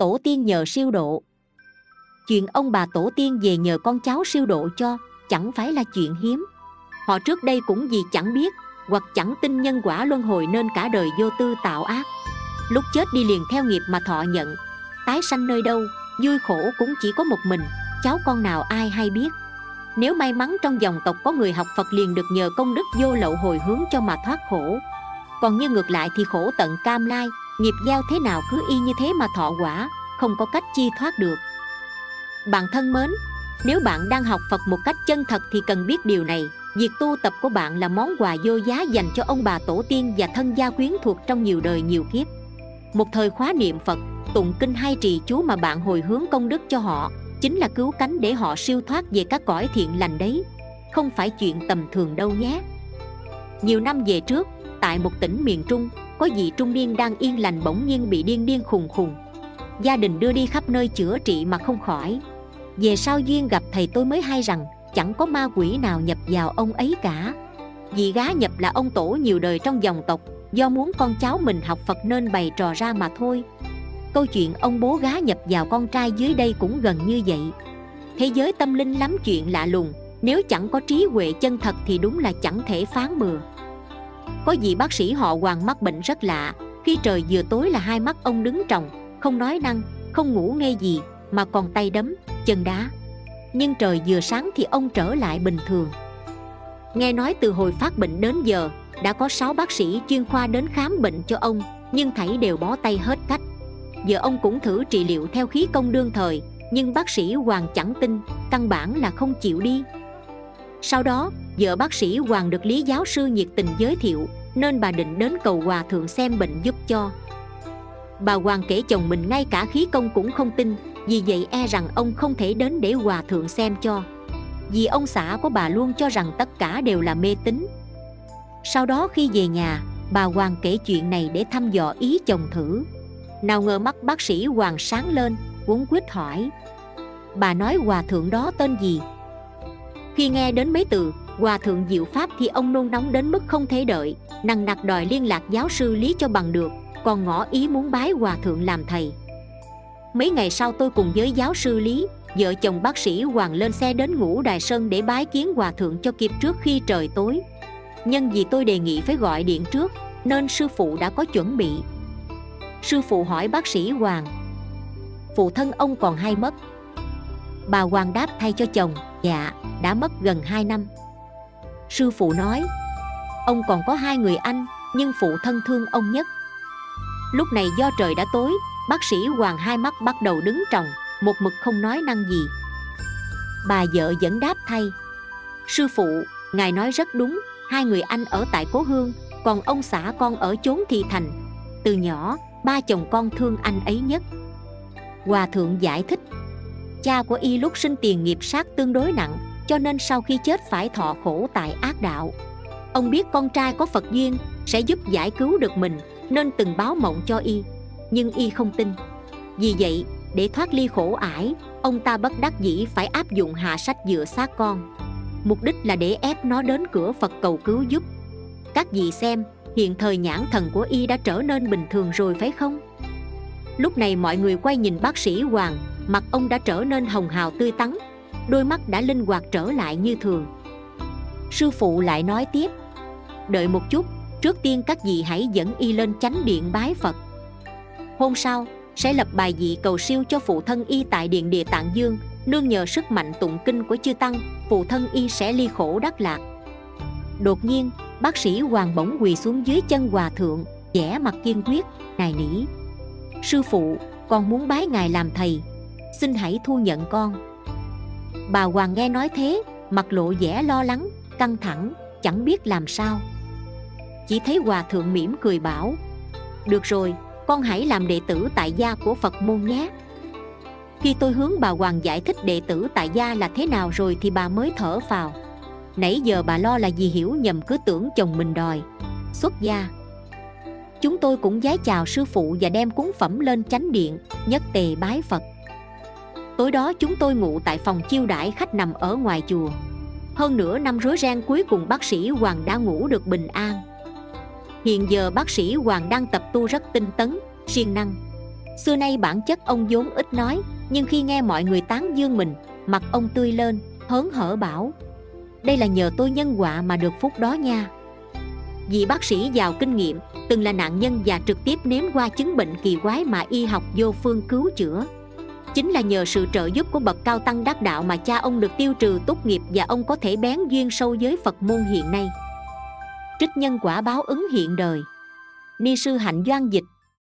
tổ tiên nhờ siêu độ. Chuyện ông bà tổ tiên về nhờ con cháu siêu độ cho, chẳng phải là chuyện hiếm. Họ trước đây cũng vì chẳng biết, hoặc chẳng tin nhân quả luân hồi nên cả đời vô tư tạo ác. Lúc chết đi liền theo nghiệp mà thọ nhận. Tái sanh nơi đâu, vui khổ cũng chỉ có một mình, cháu con nào ai hay biết. Nếu may mắn trong dòng tộc có người học phật liền được nhờ công đức vô lậu hồi hướng cho mà thoát khổ. Còn như ngược lại thì khổ tận cam lai nghiệp giao thế nào cứ y như thế mà thọ quả, không có cách chi thoát được. Bạn thân mến, nếu bạn đang học phật một cách chân thật thì cần biết điều này. Việc tu tập của bạn là món quà vô giá dành cho ông bà tổ tiên và thân gia quyến thuộc trong nhiều đời nhiều kiếp. Một thời khóa niệm phật, tụng kinh hay trì chú mà bạn hồi hướng công đức cho họ, chính là cứu cánh để họ siêu thoát về các cõi thiện lành đấy. Không phải chuyện tầm thường đâu nhé. Nhiều năm về trước, tại một tỉnh miền trung có vị trung niên đang yên lành bỗng nhiên bị điên điên khùng khùng. Gia đình đưa đi khắp nơi chữa trị mà không khỏi. Về sau duyên gặp thầy tôi mới hay rằng, chẳng có ma quỷ nào nhập vào ông ấy cả. Vì gá nhập là ông tổ nhiều đời trong dòng tộc, do muốn con cháu mình học phật nên bày trò ra mà thôi. Câu chuyện ông bố gá nhập vào con trai dưới đây cũng gần như vậy. Thế giới tâm linh lắm chuyện lạ lùng, nếu chẳng có trí huệ chân thật thì đúng là chẳng thể phán bừa có vị bác sĩ họ hoàng mắc bệnh rất lạ. Khi trời vừa tối là hai mắt ông đứng tròng không nói năng, không ngủ nghe gì, mà còn tay đấm, chân đá. Nhưng trời vừa sáng thì ông trở lại bình thường. Nghe nói từ hồi phát bệnh đến giờ, đã có 6 bác sĩ chuyên khoa đến khám bệnh cho ông, nhưng thảy đều bó tay hết cách. Giờ ông cũng thử trị liệu theo khí công đương thời, nhưng bác sĩ hoàng chẳng tin, căn bản là không chịu đi sau đó, vợ bác sĩ hoàng được lý giáo sư nhiệt tình giới thiệu, nên bà định đến cầu hòa thượng xem bệnh giúp cho. Bà hoàng kể chồng mình ngay cả khí công cũng không tin, vì vậy e rằng ông không thể đến để hòa thượng xem cho. Vì ông xã của bà luôn cho rằng tất cả đều là mê tín. Sau đó khi về nhà, bà hoàng kể chuyện này để thăm dò ý chồng thử. Nào ngờ mắt bác sĩ hoàng sáng lên, cuốn quyết hỏi, bà nói hòa thượng đó tên gì? Khi nghe đến mấy từ, hòa thượng diệu pháp thì ông nôn nóng đến mức không thể đợi, nằng nặc đòi liên lạc giáo sư lý cho bằng được, còn ngỏ ý muốn bái hòa thượng làm thầy. Mấy ngày sau tôi cùng với giáo sư lý, vợ chồng bác sĩ hoàng lên xe đến ngũ đài sơn để bái kiến hòa thượng cho kịp trước khi trời tối. Nhân vì tôi đề nghị phải gọi điện trước, nên sư phụ đã có chuẩn bị. Sư phụ hỏi bác sĩ hoàng, phụ thân ông còn hay mất? Bà hoàng đáp, thay cho chồng dạ đã mất gần 2 năm. Sư phụ nói, ông còn có hai người anh, nhưng phụ thân thương ông nhất. Lúc này do trời đã tối, bác sĩ hoàng hai mắt bắt đầu đứng tròng, một mực không nói năng gì. Bà vợ vẫn đáp thay, sư phụ, ngài nói rất đúng, hai người anh ở tại cố hương, còn ông xã con ở chốn thị thành. Từ nhỏ, ba chồng con thương anh ấy nhất. Hòa thượng giải thích cha của y lúc sinh tiền nghiệp sát tương đối nặng, cho nên sau khi chết phải thọ khổ tại ác đạo. Ông biết con trai có phật duyên, sẽ giúp giải cứu được mình, nên từng báo mộng cho y. Nhưng y không tin. Vì vậy, để thoát ly khổ ải, ông ta bất đắc dĩ phải áp dụng hạ sách dựa xác con. Mục đích là để ép nó đến cửa phật cầu cứu giúp. Các vị xem, hiện thời nhãn thần của y đã trở nên bình thường rồi phải không? Lúc này mọi người quay nhìn bác sĩ hoàng mặt ông đã trở nên hồng hào tươi tắn, đôi mắt đã linh hoạt trở lại như thường. Sư phụ lại nói tiếp, đợi một chút, trước tiên các vị hãy dẫn y lên chánh điện bái phật. Hôm sau, sẽ lập bài dị cầu siêu cho phụ thân y tại điện địa tạng dương, nương nhờ sức mạnh tụng kinh của chư tăng, phụ thân y sẽ ly khổ đắc lạc. Đột nhiên, bác sĩ hoàng bỗng quỳ xuống dưới chân hòa thượng, vẻ mặt kiên quyết, ngài nỉ sư phụ, con muốn bái ngài làm thầy xin hãy thu nhận con. Bà hoàng nghe nói thế, mặt lộ vẻ lo lắng, căng thẳng, chẳng biết làm sao. Chỉ thấy hòa thượng mỉm cười bảo, được rồi, con hãy làm đệ tử tại gia của phật môn nhé. Khi tôi hướng bà hoàng giải thích đệ tử tại gia là thế nào rồi thì bà mới thở phào. Nãy giờ bà lo là gì hiểu nhầm cứ tưởng chồng mình đòi. Xuất gia. Chúng tôi cũng giái chào sư phụ và đem cúng phẩm lên chánh điện, nhất tề bái phật tối đó chúng tôi ngủ tại phòng chiêu đãi khách nằm ở ngoài chùa. Hơn nửa năm rối ren cuối cùng bác sĩ hoàng đã ngủ được bình an. Hiện giờ bác sĩ hoàng đang tập tu rất tinh tấn, siêng năng. Xưa nay bản chất ông vốn ít nói, nhưng khi nghe mọi người tán dương mình, mặt ông tươi lên, hớn hở bảo, đây là nhờ tôi nhân họa mà được phúc đó nha. Vị bác sĩ giàu kinh nghiệm, từng là nạn nhân và trực tiếp nếm qua chứng bệnh kỳ quái mà y học vô phương cứu chữa chính là nhờ sự trợ giúp của bậc cao tăng đắc đạo mà cha ông được tiêu trừ tốt nghiệp và ông có thể bén duyên sâu với phật môn hiện nay. Trích nhân quả báo ứng hiện đời. Ni sư hạnh doan dịch.